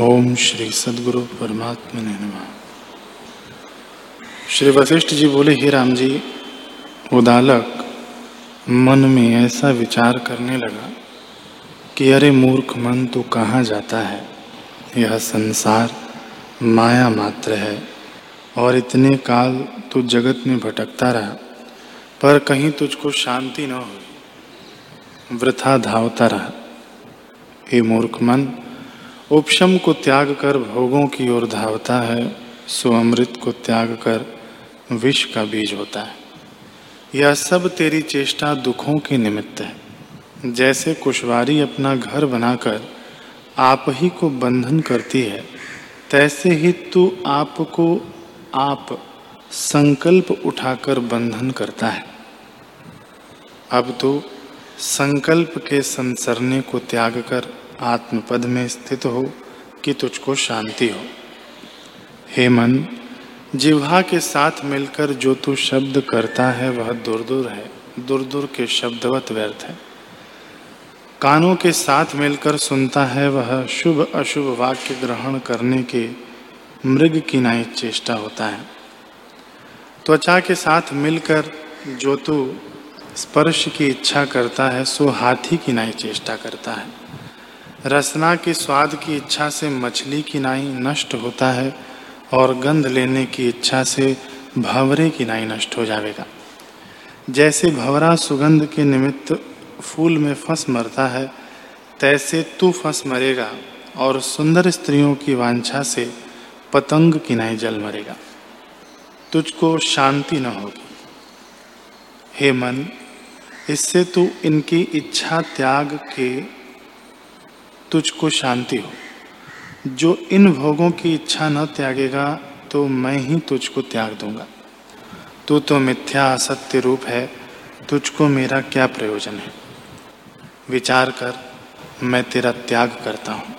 ओम श्री सदगुरु परमात्मा ने नमः। श्री वशिष्ठ जी बोले, हे राम जी, उदालक मन में ऐसा विचार करने लगा कि अरे मूर्ख मन तो कहाँ जाता है? यह संसार माया मात्र है और इतने काल तू जगत में भटकता रहा, पर कहीं तुझको शांति न हुई। वृथा धावता रहा। हे मूर्ख मन उपशम को त्याग कर भोगों की ओर धावता है, सो अमृत को त्याग कर विष का बीज होता है। यह सब तेरी चेष्टा दुखों के निमित्त है। जैसे कुशवारी अपना घर बनाकर आप ही को बंधन करती है, तैसे ही तू आपको आप संकल्प उठाकर बंधन करता है। अब तो संकल्प के संसरने को त्याग कर आत्मपद में स्थित हो कि तुझको शांति हो। हे मन, जिह्वा के साथ मिलकर जो तू शब्द करता है, वह दूर दूर है। दूर दूर के शब्दवत व्यर्थ है। कानों के साथ मिलकर सुनता है, वह शुभ अशुभ वाक्य ग्रहण करने के मृग की नाई चेष्टा होता है। त्वचा के साथ मिलकर जो तू स्पर्श की इच्छा करता है, सो हाथी की नाई चेष्टा करता है। रसना के स्वाद की इच्छा से मछली की नाई नष्ट होता है और गंध लेने की इच्छा से भंवरे की नाई नष्ट हो जाएगा। जैसे भंवरा सुगंध के निमित्त फूल में फंस मरता है, तैसे तू फंस मरेगा और सुंदर स्त्रियों की वांछा से पतंग की नाई जल मरेगा। तुझको शांति न होगी। हे मन, इससे तू इनकी इच्छा त्याग के तुझको शांति हो। जो इन भोगों की इच्छा न त्यागेगा तो मैं ही तुझको त्याग दूँगा। तू तो मिथ्या असत्य रूप है, तुझको मेरा क्या प्रयोजन है? विचार कर, मैं तेरा त्याग करता हूँ।